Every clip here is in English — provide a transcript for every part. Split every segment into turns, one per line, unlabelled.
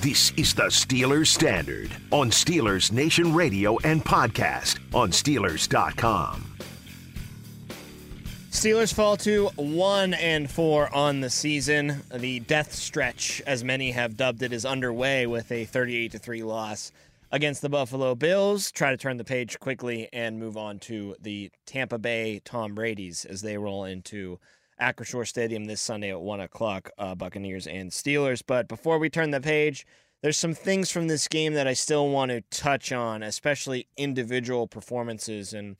This is the Steelers Standard on Steelers Nation Radio and podcast on Steelers.com.
Steelers fall to one and four on the season. The death stretch, as many have dubbed it, is underway with a 38 to three loss against the Buffalo Bills. Try to turn the page quickly and move on to the Tampa Bay Tom Brady's as they roll into Acrisure Stadium this Sunday at one o'clock. Uh, Buccaneers and Steelers. But before we turn the page, there's some things from this game that I still want to touch on, especially individual performances and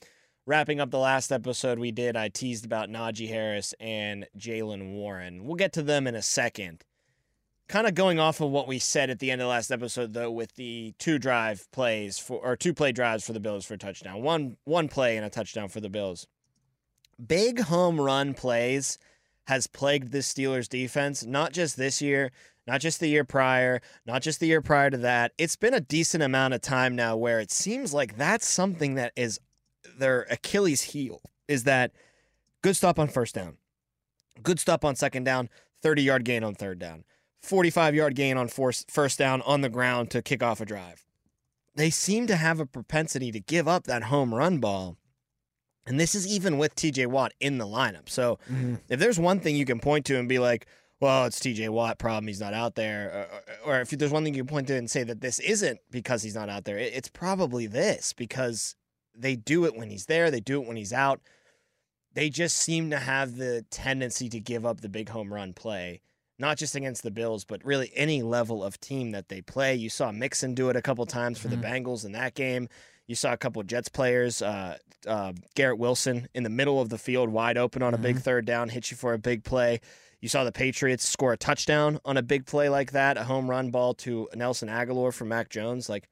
wrapping up the last episode we did, I teased about Najee Harris and Jaylen Warren. We'll get to them in a second. Kind of going off of what we said at the end of the last episode, though, with the two drive plays for or two play drives for the Bills for a touchdown, one one play and a touchdown for the Bills. Big home run plays has plagued this Steelers defense, not just this year, not just the year prior, not just the year prior to that. It's been a decent amount of time now where it seems like that's something that is their Achilles heel is that good stop on first down, good stop on second down, 30 yard gain on third down, 45 yard gain on first down on the ground to kick off a drive. They seem to have a propensity to give up that home run ball. And this is even with TJ Watt in the lineup. So mm-hmm. if there's one thing you can point to and be like, well, it's TJ Watt problem. He's not out there. Or, or, if there's one thing you can point to and say that this isn't because he's not out there, it's probably this because they do it when he's there, they do it when he's out. They just seem to have the tendency to give up the big home run play, not just against the Bills, but really any level of team that they play. You saw Mixon do it a couple times for mm-hmm. the Bengals in that game. You saw a couple of Jets players, uh, uh, Garrett Wilson in the middle of the field, wide open on a mm-hmm. big third down, hit you for a big play. You saw the Patriots score a touchdown on a big play like that, a home run ball to Nelson Agholor from Mac Jones. Like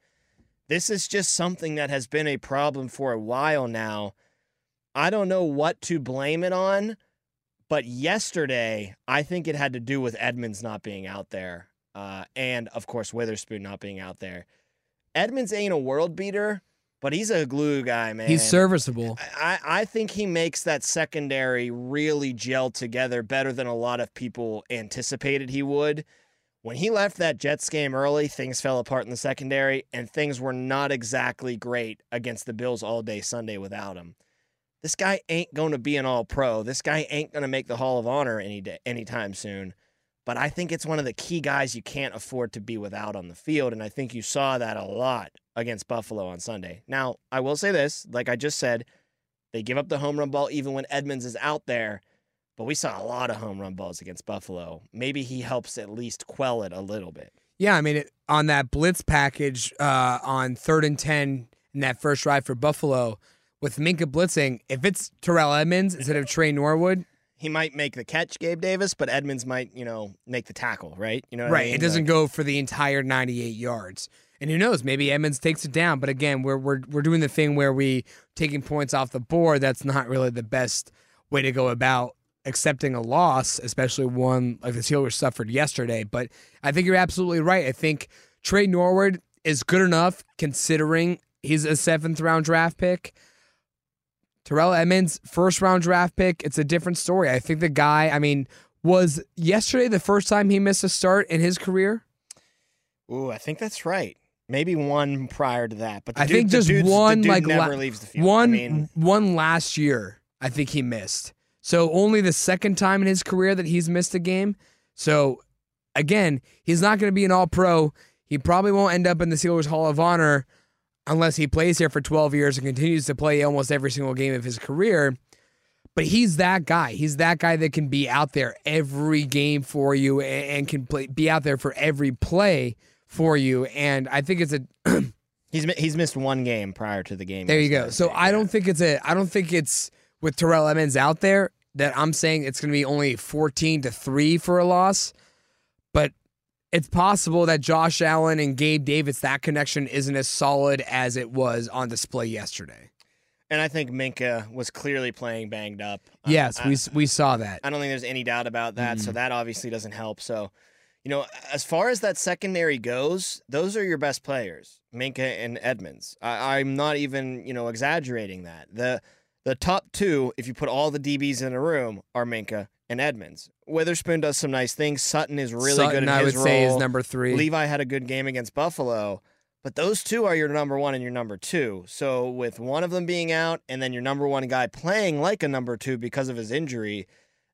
this is just something that has been a problem for a while now. I don't know what to blame it on, but yesterday, I think it had to do with Edmunds not being out there. Uh, and of course, Witherspoon not being out there. Edmunds ain't a world beater, but he's a glue guy, man.
He's serviceable.
I, I think he makes that secondary really gel together better than a lot of people anticipated he would. When he left that Jets game early, things fell apart in the secondary, and things were not exactly great against the Bills all day Sunday without him. This guy ain't going to be an all pro. This guy ain't going to make the Hall of Honor any day, anytime soon. But I think it's one of the key guys you can't afford to be without on the field. And I think you saw that a lot against Buffalo on Sunday. Now, I will say this like I just said, they give up the home run ball even when Edmunds is out there. But we saw a lot of home run balls against Buffalo. Maybe he helps at least quell it a little bit.
Yeah, I mean, it, on that blitz package uh, on third and 10 in that first drive for Buffalo, with Minkah blitzing, if it's Terrell Edmunds instead of Tre Norwood,
he might make the catch, Gabe Davis, but Edmunds might, you know, make the tackle, right? You know,
right?
I mean?
It doesn't like, go for the entire 98 yards. And who knows? Maybe Edmunds takes it down. But again, we're we're we're doing the thing where we taking points off the board. That's not really the best way to go about accepting a loss, especially one like the Steelers suffered yesterday. But I think you're absolutely right. I think Tre Norwood is good enough considering he's a seventh round draft pick. Terrell Edmunds, first round draft pick. It's a different story. I think the guy, I mean, was yesterday the first time he missed a start in his career?
Ooh, I think that's right. Maybe one prior to that, but the
I
dude-
think just one
dude
like
never leaves the field.
One
I mean,
one last year, I think he missed. So only the second time in his career that he's missed a game. So again, he's not going to be an All Pro. He probably won't end up in the Steelers Hall of Honor unless he plays here for 12 years and continues to play almost every single game of his career. But he's that guy. He's that guy that can be out there every game for you and, and can play, be out there for every play for you. And I think it's a
he's he's missed one game prior to the game.
there you go. So I don't think it's a I don't think it's with Terrell Emmons out there that I'm saying it's going to be only 14 to 3 for a loss. But it's possible that Josh Allen and Gabe Davis that connection isn't as solid as it was on display yesterday.
And I think Minkah was clearly playing banged up.
Yes,
I,
we we saw that.
I don't think there's any doubt about that.
Mm-hmm.
So that obviously doesn't help. So, you know, as far as that secondary goes, those are your best players, Minkah and Edmunds. I, I'm not even, you know, exaggerating that. The the top two, if you put all the DBs in a room, are Minkah and Edmunds. Witherspoon does some nice things. Sutton is really
Sutton,
good in
I
his
would
role.
say is number 3.
Levi had a good game against Buffalo, but those two are your number one and your number two. So with one of them being out and then your number one guy playing like a number two because of his injury,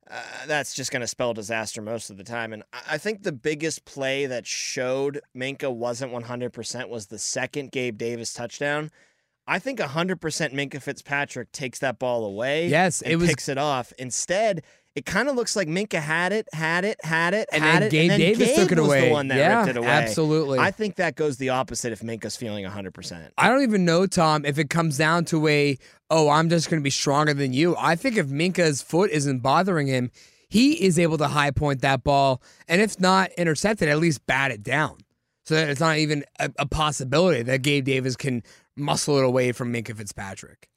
uh, that's just going to spell disaster most of the time. And I I think the biggest play that showed Minkah wasn't 100% was the second Gabe Davis touchdown. I think 100% Minkah Fitzpatrick takes that ball away.
Yes,
and
it was-
picks it off. Instead, it kind of looks like Minkah had it, had it, had it,
And
had
then
it,
Gabe
and then
Davis
Gabe
took it
was
away.
the one that
Yeah,
ripped it away.
absolutely.
I think that goes the opposite if Minkah's feeling 100%.
I don't even know, Tom, if it comes down to a, oh, I'm just going to be stronger than you. I think if Minkah's foot isn't bothering him, he is able to high point that ball, and if not intercepted, at least bat it down. So that it's not even a, a possibility that Gabe Davis can muscle it away from Minkah Fitzpatrick.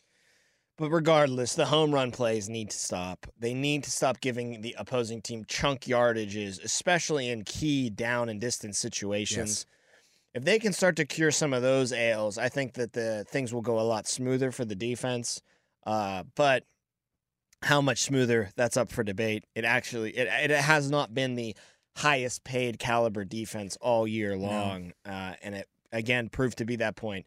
But regardless, the home run plays need to stop. They need to stop giving the opposing team chunk yardages, especially in key down and distance situations. If they can start to cure some of those ails, I think that the things will go a lot smoother for the defense. Uh, but how much smoother? That's up for debate. It actually it it has not been the highest paid caliber defense all year long, uh, and it again proved to be that point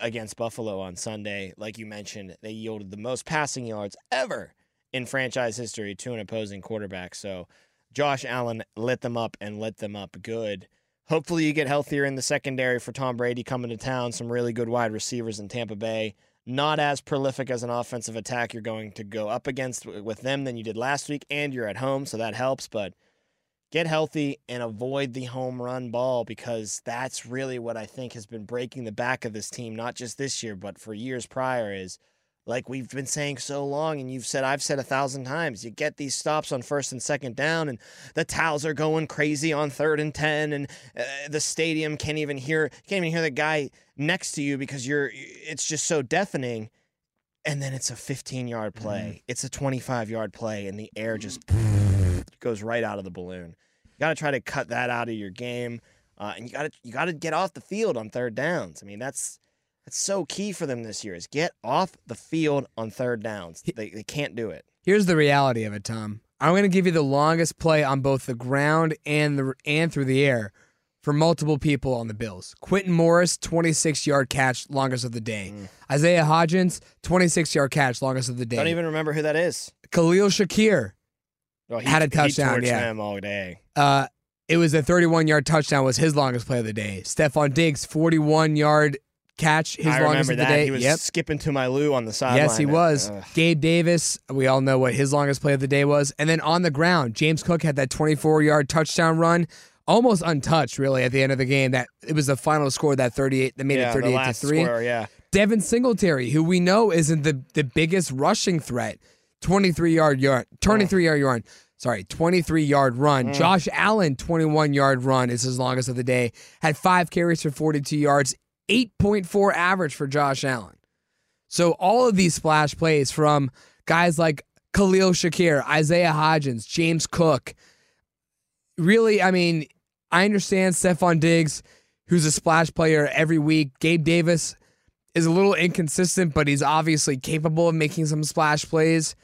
against Buffalo on Sunday. Like you mentioned, they yielded the most passing yards ever in franchise history to an opposing quarterback. So Josh Allen lit them up and lit them up good. Hopefully, you get healthier in the secondary for Tom Brady coming to town. Some really good wide receivers in Tampa Bay. Not as prolific as an offensive attack you're going to go up against with them than you did last week, and you're at home, so that helps. But get healthy and avoid the home run ball because that's really what I think has been breaking the back of this team, not just this year, but for years prior. Is like we've been saying so long, and you've said, I've said a thousand times, you get these stops on first and second down, and the towels are going crazy on third and 10, and uh, the stadium can't even hear, can't even hear the guy next to you because you're, it's just so deafening. And then it's a 15 yard play, it's a 25 yard play, and the air just goes right out of the balloon. You got to try to cut that out of your game, uh, and you got to you got to get off the field on third downs. I mean, that's that's so key for them this year is get off the field on third downs. They they can't do it.
Here's the reality of it, Tom. I'm going to give you the longest play on both the ground and the and through the air for multiple people on the Bills. Quintin Morris, 26 yard catch, longest of the day. Isaiah Hodgins, 26 yard catch, longest of the day.
Don't even remember who that is.
Khalil Shakir,
Well, he,
Had a touchdown,
torched
yeah.
them all day.
uh, it was a 31 yard touchdown was his longest play of the day. Stefon Diggs, 41 yard catch, his
I
longest of the
that.
day.
He was
yep.
skipping to my Lou on the sideline.
Yes, he was.
Ugh.
Gabe Davis, we all know what his longest play of the day was. And then on the ground, James Cook had that 24 yard touchdown run, almost untouched, really, at the end of the game. That it was the final score that 38 that made
yeah,
it
the
38 to 3.
score, yeah.
Devin Singletary, who we know isn't the, the biggest rushing threat, 23 yard yard, 23 yard run. Sorry, 23 yard run. Mm. Josh Allen, 21 yard run is his longest of the day. Had five carries for 42 yards, 8.4 average for Josh Allen. So all of these splash plays from guys like Khalil Shakir, Isaiah Hodgins, James Cook. Really, I mean, I understand Stefon Diggs, who's a splash player every week. Gabe Davis is a little inconsistent, but he's obviously capable of making some splash plays.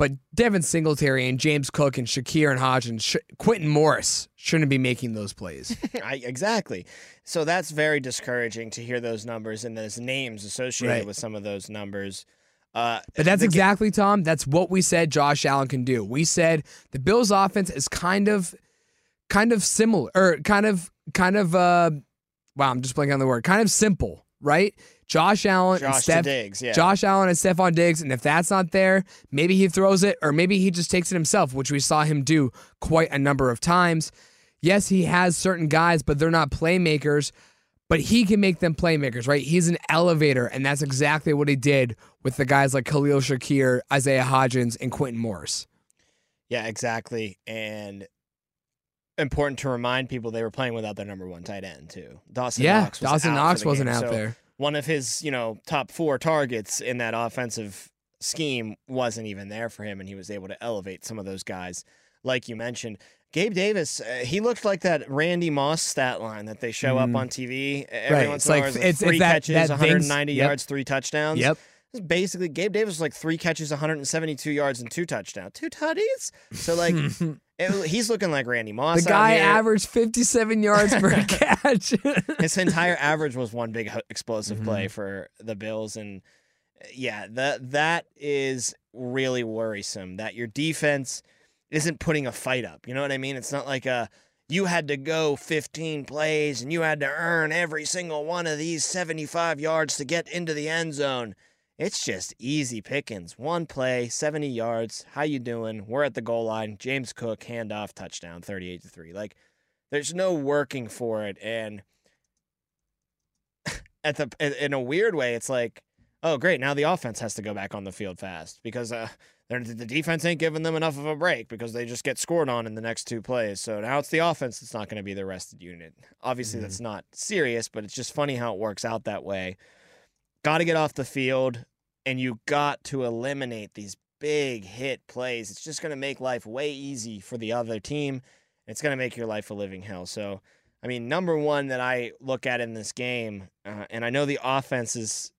But Devin Singletary and James Cook and Shakir and Hodgins, Sh- Quintin Morris shouldn't be making those plays.
I, exactly. So that's very discouraging to hear those numbers and those names associated
Right.
with some of those numbers. Uh,
But that's exactly, Tom. That's what we said Josh Allen can do. We said the Bills' offense is kind of, kind of similar, or kind of, kind of. uh Wow, I'm just blanking on the word. Kind of simple, right? Josh Allen and
Josh to
Steph,
Diggs, yeah.
Josh Allen and Stefon Diggs, and if that's not there, maybe he throws it, or maybe he just takes it himself, which we saw him do quite a number of times. Yes, he has certain guys, but they're not playmakers. But he can make them playmakers, right? He's an elevator, and that's exactly what he did with the guys like Khalil Shakir, Isaiah Hodgins, and Quintin Morris.
Yeah, exactly. And important to remind people they were playing without their number one tight end too. Dawson
yeah,
Knox was
Dawson Knox wasn't
game.
out
So
there.
One of his, you know, top four targets in that offensive scheme wasn't even there for him, and he was able to elevate some of those guys, like you mentioned. Gabe Davis, uh, he looked like that Randy Moss stat line that they show up on TV every
Right,
once
it's
in a while. It's like
it's- it's
three
that-
catches,
that
190
yep.
yards, three touchdowns.
Yep.
Basically Gabe Davis was like three catches, 172 yards, and two touchdowns. Two tutties. So like, it, he's looking like Randy Moss.
The
out
guy
here.
averaged 57 yards per catch.
His entire average was one big explosive
Mm-hmm.
play for the Bills, and uh, yeah, that that is really worrisome. That your defense isn't putting a fight up. You know what I mean? It's not like a you had to go 15 plays and you had to earn every single one of these 75 yards to get into the end zone. It's just easy pickings. One play, 70 yards. How you doing? We're at the goal line. James Cook handoff touchdown 38 to 3. Like there's no working for it and at the in- a weird way it's like oh great now the offense has to go back on the field fast because uh the defense ain't giving them enough of a break because they just get scored on in the next two plays so now it's the offense that's not going to be the rested unit obviously that's not serious but it's just funny how it works out that way got to get off the field and you got to eliminate these big hit plays it's just going to make life way easy for the other team it's going to make your life a living hell so I mean, number one that I look at in this game, uh, and I know the offense is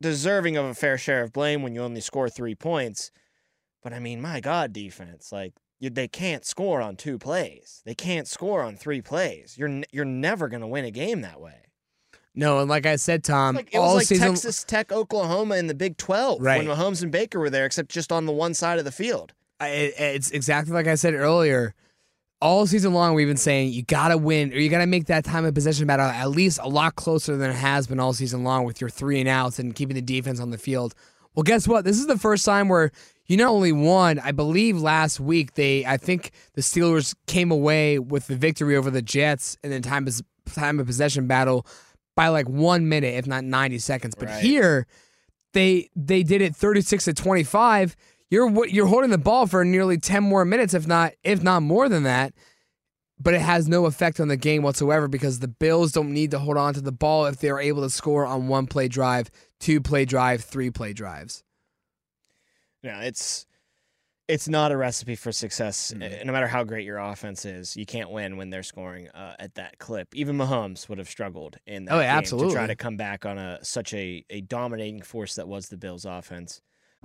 deserving of a fair share of blame when you only score three points, but I mean, my God, defense, like they can't score on two plays. They can't score on three plays. You're you're never going to win a game that way.
No, and like I said, Tom,
Like it was like
season.
Texas Tech, Oklahoma in the Big Twelve
Right.
when Mahomes and Baker were there, except just on the one side of the field.
I- it's exactly like I said earlier. All season long, we've been saying you gotta win, or you gotta make that time of possession battle at least a lot closer than it has been all season long with your three and outs and keeping the defense on the field. Well, guess what? This is the first time where you not only won. I believe last week they, I think the Steelers came away with the victory over the Jets in the time time of possession battle by like one minute, if not ninety seconds. But
Right.
here, they they did it 36 to 25 you're you're holding the ball for nearly 10 more minutes if not if not more than that but it has no effect on the game whatsoever because the bills don't need to hold on to the ball if they're able to score on one play drive two play drive three play drives
No, it's it's not a recipe for success.
Mm-hmm.
uh, No matter how great your offense is, you can't win when they're scoring uh, at that clip. Even Mahomes would have struggled in that
Oh, absolutely.
to try to come back on a such a, a dominating force that was the Bills' offense.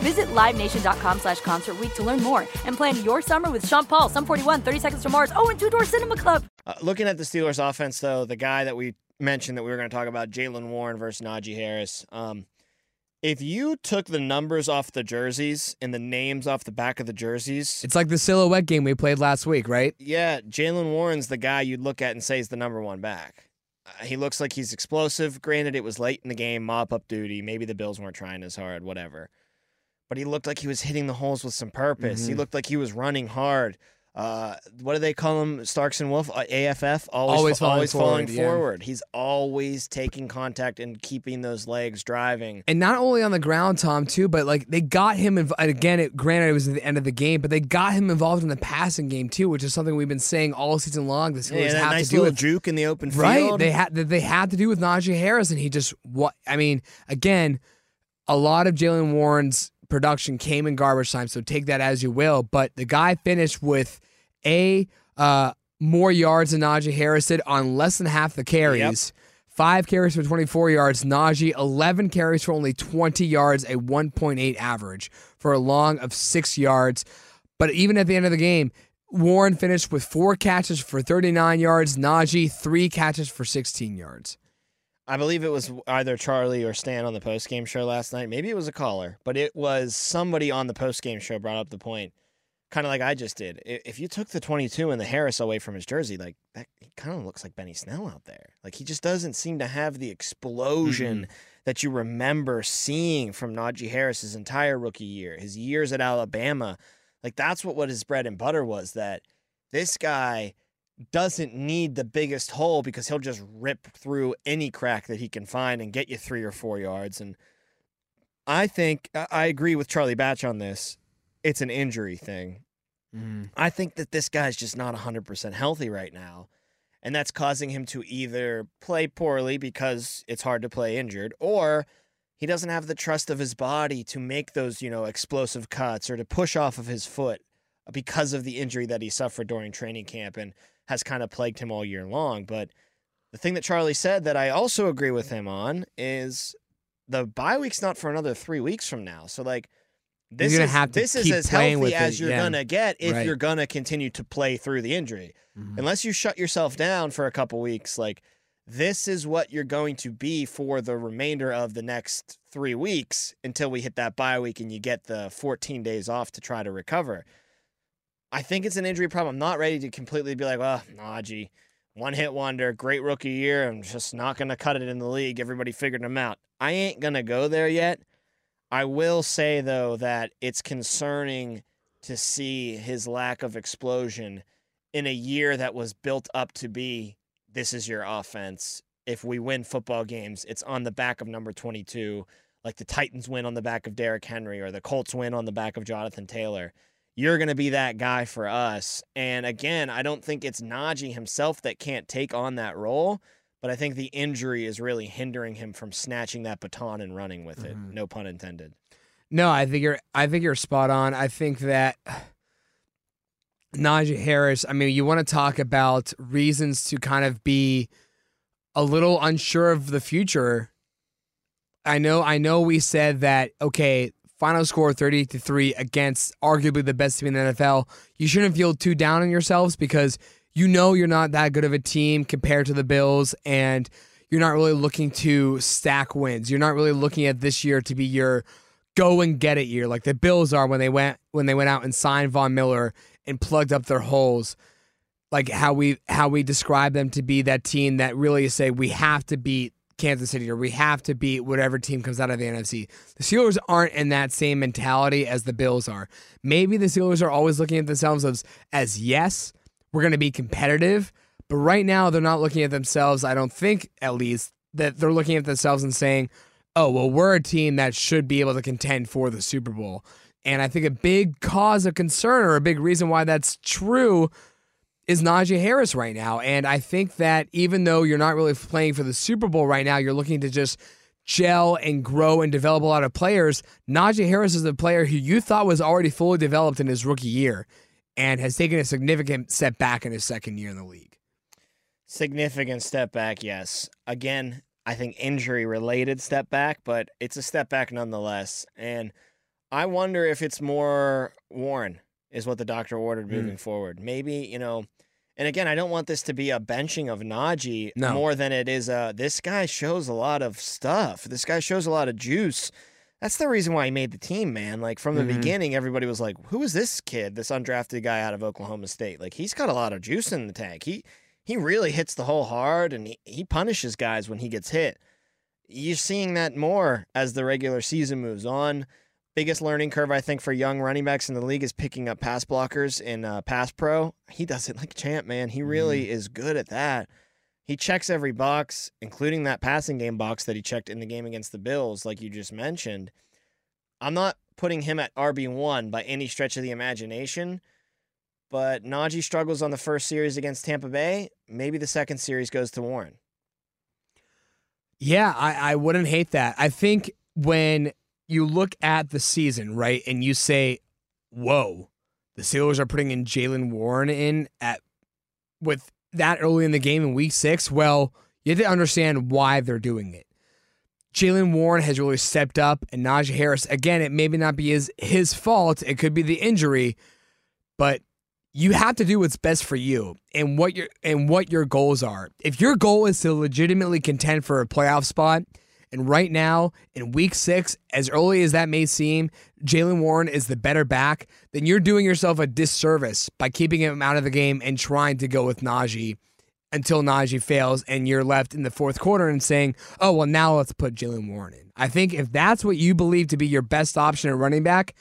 Visit LiveNation.com slash Concert Week to learn more and plan your summer with Sean Paul, Sum 41, 30 Seconds to Mars, oh, and Two Door Cinema Club.
Uh, looking at the Steelers' offense, though, the guy that we mentioned that we were going to talk about, Jaylen Warren versus Najee Harris. Um, if you took the numbers off the jerseys and the names off the back of the jerseys,
it's like the silhouette game we played last week right
yeah, Jaylen Warren's the guy you'd look at and say is the number one back. Uh, he looks like he's explosive. Granted, it was late in the game, mop up duty. Maybe the Bills weren't trying as hard, whatever. But he looked like he was hitting the holes with some purpose. He looked like he was running hard. uh, what do they call him? Starks and Wolf, uh, AFF, always,
Always
fa-
falling
always
forward,
falling
yeah.
He's always taking contact and keeping those legs driving.
And not only on the ground, Tom, too, but like they got him. Inv- and again, it, granted, it was at the end of the game, but they got him involved in the passing game too, which is something we've been saying all season long. Steelers
Yeah,
have
nice
to do with
juke in the open field. right.
They had they had to do with Najee Harris, and he just what I mean. Again, a lot of Jaylen Warren's production came in garbage time, so take that as you will. But the guy finished with a uh, more yards than Najee Harris did on less than half the carries. Five carries for 24 yards. Najee, 11 carries for only 20 yards, a 1.8 average for a long of six yards. But even at the end of the game, Warren finished with four catches for 39 yards. Najee, three catches for 16 yards.
I believe it was either Charlie or Stan on the post game show last night. Maybe it was a caller, but it was somebody on the post game show brought up the point, kind of like I just did. If you took the 22 and the Harris away from his jersey, like that, he kind of looks like Benny Snell out there. Like he just doesn't seem to have the explosion mm-hmm. that you remember seeing from Najee Harris his entire rookie year, his years at Alabama. Like that's what what his bread and butter was. That this guy doesn't need the biggest hole because he'll just rip through any crack that he can find and get you three or four yards. And I think I agree with Charlie Batch on this. It's an injury thing. Mm-hmm. I think that this guy's just not 100% healthy right now. And that's causing him to either play poorly because it's hard to play injured, or he doesn't have the trust of his body to make those, you know, explosive cuts or to push off of his foot because of the injury that he suffered during training camp and has kind of plagued him all year long. But the thing that Charlie said that I also agree with him on is the bye week's not for another three weeks from now. So like this is this is as healthy
it,
as you're
yeah.
gonna get if
Right.
you're gonna continue to play through the injury. Unless you shut yourself down for a couple weeks, like this is what you're going to be for the remainder of the next three weeks until we hit that bye week and you get the 14 days off to try to recover. I think it's an injury problem. I'm not ready to completely be like, well, Najee, one hit wonder, great rookie year. I'm just not going to cut it in the league. Everybody figured him out. I ain't going to go there yet. I will say, though, that it's concerning to see his lack of explosion in a year that was built up to be this is your offense. If we win football games, it's on the back of number 22, like the Titans win on the back of Derrick Henry or the Colts win on the back of Jonathan Taylor. You're going to be that guy for us. And again, I don't think it's Najee himself that can't take on that role, but I think the injury is really hindering him from snatching that baton and running with it. Mm-hmm. No pun intended.
No, I think you're. I think you're spot on. I think that Najee Harris. I mean, you want to talk about reasons to kind of be a little unsure of the future. I know. I know. We said that. Okay, final score thirty to three against arguably the best team in the NFL. You shouldn't feel too down on yourselves because you know you're not that good of a team compared to the Bills and. You're not really looking to stack wins. You're not really looking at this year to be your go and get it year like the Bills are when they went when they went out and signed Von Miller and plugged up their holes. Like how we how we describe them to be that team that really say we have to beat Kansas City or we have to beat whatever team comes out of the NFC. The Steelers aren't in that same mentality as the Bills are. Maybe the Steelers are always looking at themselves as as yes, we're going to be competitive, but right now they're not looking at themselves, I don't think at least that they're looking at themselves and saying, "Oh, well, we're a team that should be able to contend for the Super Bowl." And I think a big cause of concern or a big reason why that's true is Najee Harris right now. And I think that even though you're not really playing for the Super Bowl right now, you're looking to just gel and grow and develop a lot of players. Najee Harris is a player who you thought was already fully developed in his rookie year and has taken a significant step back in his second year in the league.
Significant step back, yes. Again, I think injury related step back, but it's a step back nonetheless. And I wonder if it's more Warren is what the doctor ordered
Hmm.
moving forward. Maybe, you know, and again, I don't want this to be a benching of Najee
No.
more than it is a this guy shows a lot of stuff. This guy shows a lot of juice. That's the reason why he made the team, man. Like from the
Mhm.
beginning, everybody was like, "Who is this kid? This undrafted guy out of Oklahoma State? Like he's got a lot of juice in the tank. He he really hits the hole hard, and he, he punishes guys when he gets hit. You're seeing that more as the regular season moves on. Biggest learning curve I think for young running backs in the league is picking up pass blockers in uh, pass pro. He does it like a champ, man. He really
Mm-hmm.
is good at that. He checks every box, including that passing game box that he checked in the game against the Bills, like you just mentioned. I'm not putting him at RB1 by any stretch of the imagination, but Najee struggles on the first series against Tampa Bay. Maybe the second series goes to Warren.
Yeah, I, I wouldn't hate that. I think when you look at the season, right, and you say, whoa, the Steelers are putting in Jaylen Warren in at with that early in the game in week six, well, you have to understand why they're doing it. Jaylen Warren has really stepped up, and Najee Harris, again, it maybe not be his, his fault. It could be the injury, but you have to do what's best for you and what your and what your goals are. If your goal is to legitimately contend for a playoff spot, and right now in week six, as early as that may seem, Jaylen Warren is the better back, then you're doing yourself a disservice by keeping him out of the game and trying to go with Najee until Najee fails and you're left in the fourth quarter and saying, oh, well, now let's put Jaylen Warren in. I think if that's what you believe to be your best option at running back,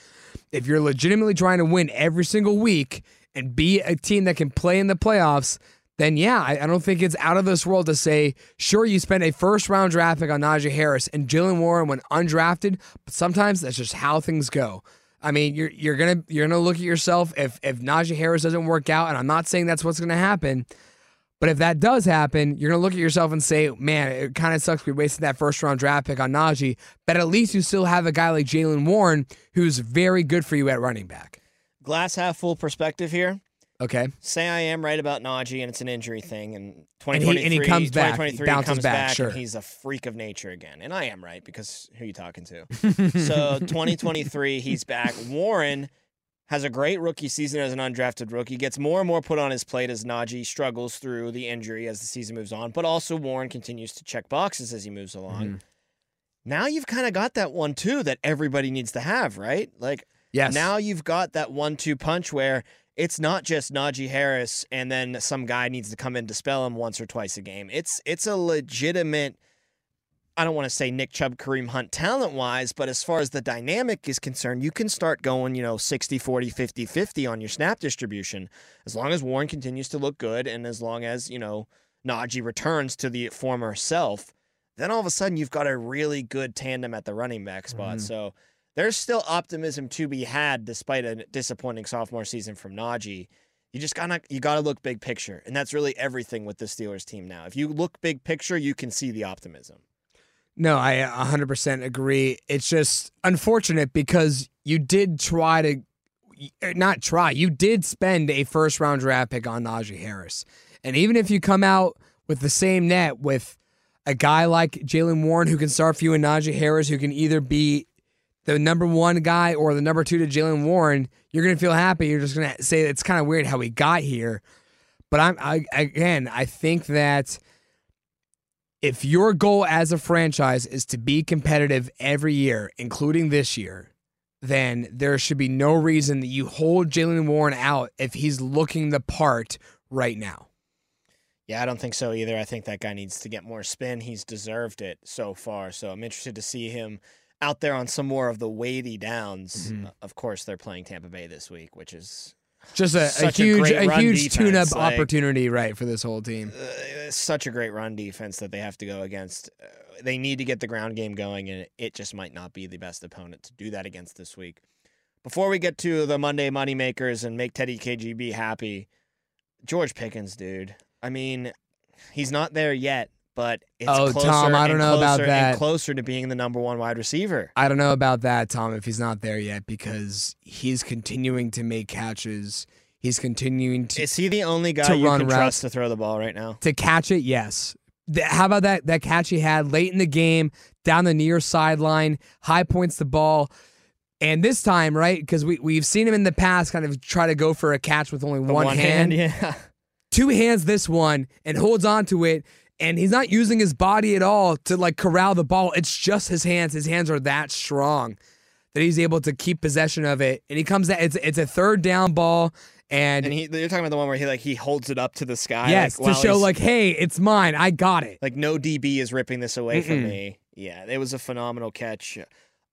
if you're legitimately trying to win every single week and be a team that can play in the playoffs, then yeah, I, I don't think it's out of this world to say, sure, you spend a first round draft pick on Najee Harris and Jaylen Warren when undrafted, but sometimes that's just how things go. I mean, you're you're gonna you're gonna look at yourself if if Najee Harris doesn't work out, and I'm not saying that's what's gonna happen. But if that does happen, you're to look at yourself and say, man, it kind of sucks we wasted that first round draft pick on Najee. But at least you still have a guy like Jaylen Warren who's very good for you at running back.
Glass half full perspective here.
Okay.
Say I am right about Najee and it's an injury thing, and
And
2023,
he- and he comes back. He
2023
bounces
comes
back,
back,
sure.
and he's a freak of nature again. And I am right because who are you talking to? so 2023, he's back. Warren has a great rookie season as an undrafted rookie. Gets more and more put on his plate as Najee struggles through the injury as the season moves on. But also Warren continues to check boxes as he moves along.
Mm-hmm.
Now you've kind of got that one too that everybody needs to have, right? Like
Yes.
now you've got that one-two punch where it's not just Najee Harris and then some guy needs to come in to spell him once or twice a game. It's it's a legitimate. I don't want to say Nick Chubb, Kareem Hunt talent wise, but as far as the dynamic is concerned, you can start going, you know, 60 40, 50 50 on your snap distribution. As long as Warren continues to look good and as long as, you know, Najee returns to the former self, then all of a sudden you've got a really good tandem at the running back spot. Mm-hmm. So there's still optimism to be had despite a disappointing sophomore season from Najee. You just gotta you gotta look big picture, and that's really everything with the Steelers team now. If you look big picture, you can see the optimism.
No, I 100% agree. It's just unfortunate because you did try to, not try, you did spend a first round draft pick on Najee Harris. And even if you come out with the same net with a guy like Jaylen Warren who can start for you and Najee Harris who can either be the number one guy or the number two to Jaylen Warren, you're going to feel happy. You're just going to say it's kind of weird how he got here. But I'm I, again, I think that if your goal as a franchise is to be competitive every year, including this year, then there should be no reason that you hold Jaylen Warren out if he's looking the part right now.
Yeah, I don't think so either. I think that guy needs to get more spin. He's deserved it so far. So I'm interested to see him out there on some more of the weighty downs.
Mm-hmm.
Uh, Of course, they're playing Tampa Bay this week, which is
Just a, a
Such a
huge, a, huge
defense,
tune-up
like-
opportunity, right, for this whole team.
uh, such a great run defense that they have to go against. Uh, they need to get the ground game going, and it just might not be the best opponent to do that against this week. Before we get to the Monday moneymakers and make Teddy KGB happy, George Pickens, dude. I mean, he's not there yet, but it's
Oh,
closer
Tom, I don't know about
closer
that.
Closer to being the number one wide receiver.
I don't know about that, Tom, if he's not there yet, because he's continuing to make catches. He's continuing to
Is he the only guy
to
you
run
can
routes.
trust to throw the ball right now?
to catch it, yes. How about that that catch he had late in the game down the near sideline, high points the ball. And this time, right? Because we, we've seen him in the past kind of try to go for a catch with only
The
one, hand.
yeah.
Two hands this one and holds on to it. And he's not using his body at all to like corral the ball. It's just his hands. His hands are that strong that he's able to keep possession of it. And he comes out, it's, it's a third down ball. And,
And he, you're talking about the one where he like he holds it up to the sky.
yes,
like,
to show like, hey, it's mine. I got it.
Like no DB is ripping this away from
Mm-mm.
me. Yeah, it was a phenomenal catch.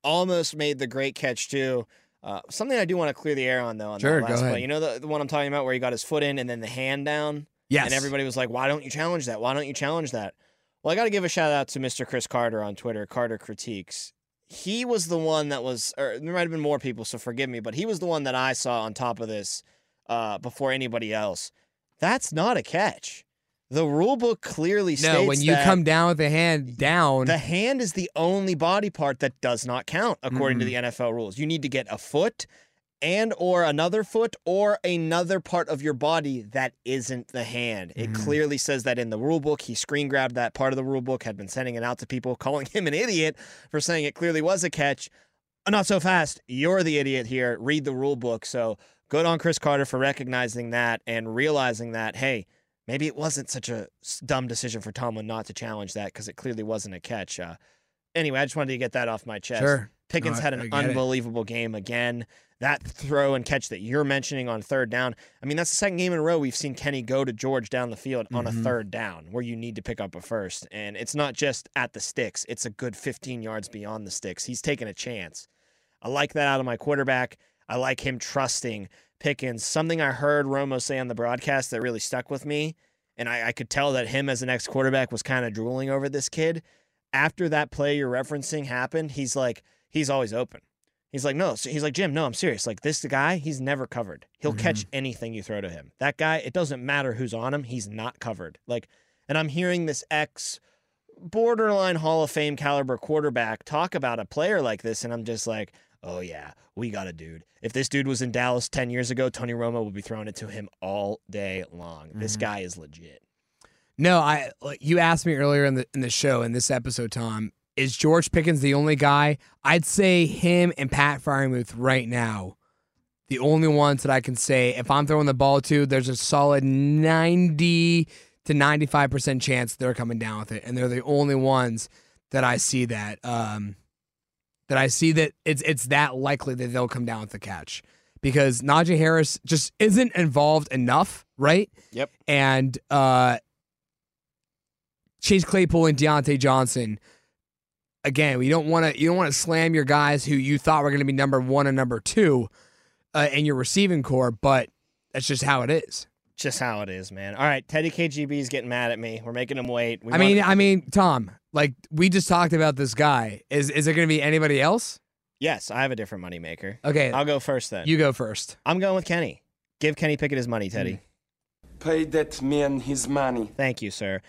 almost made the great catch too. Uh, something I do want to clear the air on though on
Sure,
that
go
last
ahead.
play. You know the, the one I'm talking about where he got his foot in and then the hand down?
Yes.
And everybody was like, why don't you challenge that? Why don't you challenge that? Well, I got to give a shout out to Mr. Chris Carter on Twitter, Carter Critiques. He was the one that was, or there might have been more people, so forgive me, but he was the one that I saw on top of this uh, before anybody else. That's not a catch. The rule book clearly states
No, when you come down with the hand down,
the hand is the only body part that does not count according to the NFL rules. You need to get a foot and or another foot or another part of your body that isn't the hand. It clearly says that in the rule book. He screen grabbed that part of the rule book, had been sending it out to people, calling him an idiot for saying it clearly was a catch. Not so fast. You're the idiot here. Read the rule book. So good on Chris Carter for recognizing that and realizing that, hey, maybe it wasn't such a dumb decision for Tomlin not to challenge that because it clearly wasn't a catch. Uh, anyway, I just wanted to get that off my chest.
Sure.
Pickens
No, I-
had an
get it.
unbelievable game again. That throw and catch that you're mentioning on third down. I mean, that's the second game in a row we've seen Kenny go to George down the field on a
Mhm.
third down where you need to pick up a first. And it's not just at the sticks, it's a good 15 yards beyond the sticks. He's taking a chance. I like that out of my quarterback. I like him trusting Pickens. Something I heard Romo say on the broadcast that really stuck with me, and I, I could tell that him as an ex quarterback was kind of drooling over this kid. After that play you're referencing happened, he's like, he's always open. He's like, no, so he's like, Jim, no, I'm serious. Like, this guy, he's never covered. He'll catch mm-hmm. anything you throw to him. That guy, it doesn't matter who's on him, he's not covered. Like, and I'm hearing this ex borderline Hall of Fame caliber quarterback talk about a player like this, and I'm just like, oh yeah, we got a dude. If this dude was in Dallas 10 years ago, Tony Romo would be throwing it to him all day long. This mm-hmm. guy is legit.
No, I you asked me earlier in the in the show in this episode, Tom. Is George Pickens the only guy? I'd say him and Pat Freiermuth right now, the only ones that I can say if I'm throwing the ball to, there's a solid ninety to ninety five percent chance they're coming down with it, and they're the only ones that I see that um that I see that it's it's that likely that they'll come down with the catch because Najee Harris just isn't involved enough, right?
Yep.
and uh, Chase Claypool and Diontae Johnson. Again, we don't want to you don't want to slam your guys who you thought were going to be number one and number two uh, in your receiving corps, but that's just how it is.
Just how it is, man. All right, Teddy KGB is getting mad at me. We're making him wait. We
I mean,
want-
I mean, Tom, like we just talked about this guy. Is is there going to be anybody else?
yes, I have a different moneymaker.
Okay,
I'll go first then.
you go first.
I'm going with Kenny. Give Kenny Pickett his money, Teddy.
Pay that man his money.
Thank you, sir.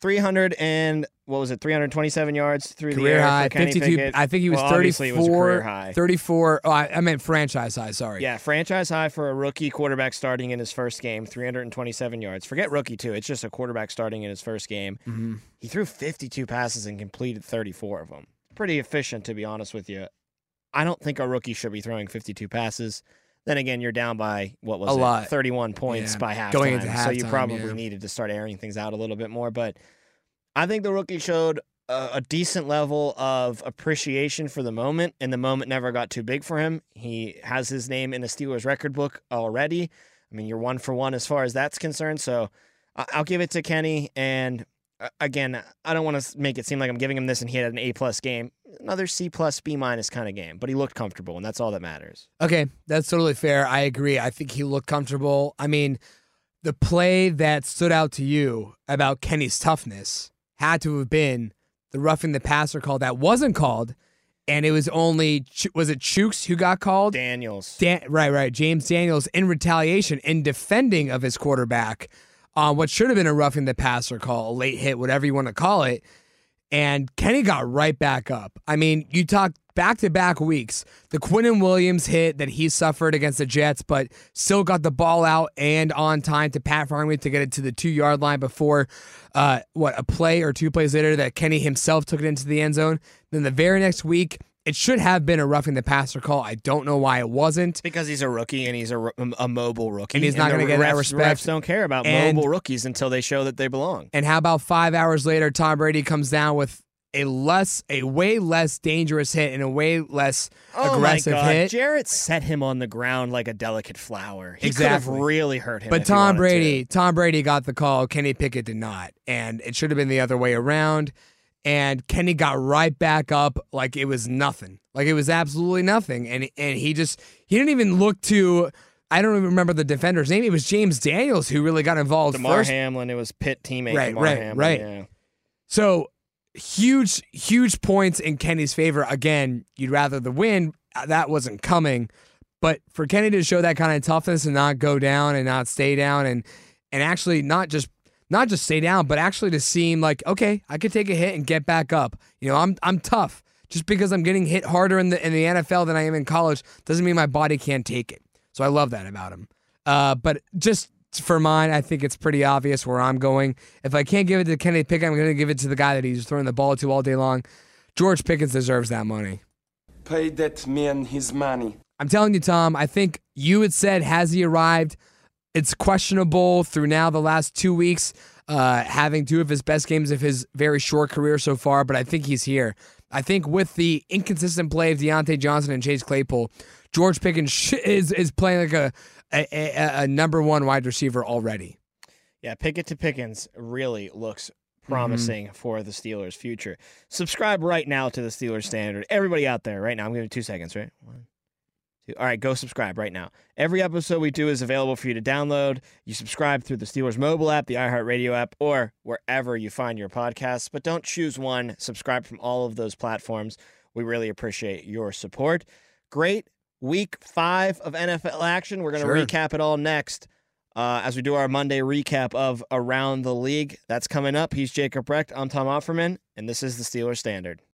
300 and what was it? 327 yards through the
Career
air
high,
for Kenny
52.
Pickett.
I think he was
Well,
34.
was career high.
34. Oh, I, I meant franchise high. Sorry.
Yeah, franchise high for a rookie quarterback starting in his first game, 327 yards. Forget rookie too. It's just a quarterback starting in his first game.
Mm-hmm.
He threw 52 passes and completed 34 of them. Pretty efficient, to be honest with you. I don't think a rookie should be throwing 52 passes. Then again, you're down by what was
A
it?
lot.
31 points
Yeah,
by halftime.
going into halftime,
so you probably
yeah.
needed to start airing things out a little bit more. But I think the rookie showed a, a decent level of appreciation for the moment, and the moment never got too big for him. He has his name in the Steelers record book already. I mean, you're one for one as far as that's concerned. So I'll give it to Kenny. And again, I don't want to make it seem like I'm giving him this and he had an A plus game. Another C plus B minus kind of game, but he looked comfortable, and that's all that matters.
Okay, that's totally fair. I agree. I think he looked comfortable. I mean, the play that stood out to you about Kenny's toughness had to have been the roughing the passer call that wasn't called, and it was only was it Chooks who got called?
Daniels.
Dan- right, right. James Daniels in retaliation in defending of his quarterback on what should have been a roughing the passer call, a late hit, whatever you want to call it. And Kenny got right back up. I mean, you talk back to back weeks. The Quinnen Williams hit that he suffered against the Jets, but still got the ball out and on time to Pat Farmington to get it to the two yard line before uh, what a play or two plays later that Kenny himself took it into the end zone. Then the very next week, it should have been a roughing the passer call. I don't know why it wasn't.
Because he's a rookie and he's a, a mobile rookie.
And he's not gonna get that
refs-
respect.
Refs don't care about
And-
mobile rookies until they show that they belong.
And how about five hours later, Tom Brady comes down with a less, a way less dangerous hit and a way less aggressive
oh my God.
hit.
Jarrett set him on the ground like a delicate flower. He could
Exactly.
have really hurt him.
But Tom Brady,
to.
Tom Brady got the call. Kenny Pickett did not, and it should have been the other way around. And Kenny got right back up like it was nothing. Like it was absolutely nothing. And and he just he didn't even look to I don't even remember the defender's name. It was James Daniels who really got involved
Damar
first.
Hamlin. It was Pitt teammate.
Right,
Damar
right,
Hamlin,
right.
Yeah.
So huge, huge points in Kenny's favor. Again, you'd rather the win. Uh, That wasn't coming. But for Kenny to show that kind of toughness and not go down and not stay down and and actually not just not just stay down, but actually to seem like, okay, I could take a hit and get back up. You know, I'm I'm tough. Just because I'm getting hit harder in the in the NFL than I am in college doesn't mean my body can't take it. So I love that about him. Uh, but just for mine, I think it's pretty obvious where I'm going. If I can't give it to Kenny Pickett, I'm going to give it to the guy that he's throwing the ball to all day long. George Pickens deserves that money.
Pay that man his money.
I'm telling you, Tom, I think you had said, has he arrived? It's questionable through now the last two weeks, uh, having two of his best games of his very short career so far, but I think he's here. I think with the inconsistent play of Diontae Johnson and Chase Claypool, George Pickens sh- is, is playing like a, a, a, number one wide receiver already.
Yeah, Pickett to Pickens really looks
Mm-hmm.
promising for the Steelers' future. Subscribe right now to the Steelers Standard. Everybody out there, right now, I'm giving two seconds, right? One. All right, go subscribe right now. Every episode we do is available for you to download. You subscribe through the Steelers mobile app, the iHeartRadio app, or wherever you find your podcasts. But don't choose one. Subscribe from all of those platforms. We really appreciate your support. Great week five of NFL action. We're going to
Sure.
recap it all next uh, as we do our Monday recap of Around the League. That's coming up. He's Jacob Recht. I'm Tom Offerman, and this is the Steelers Standard.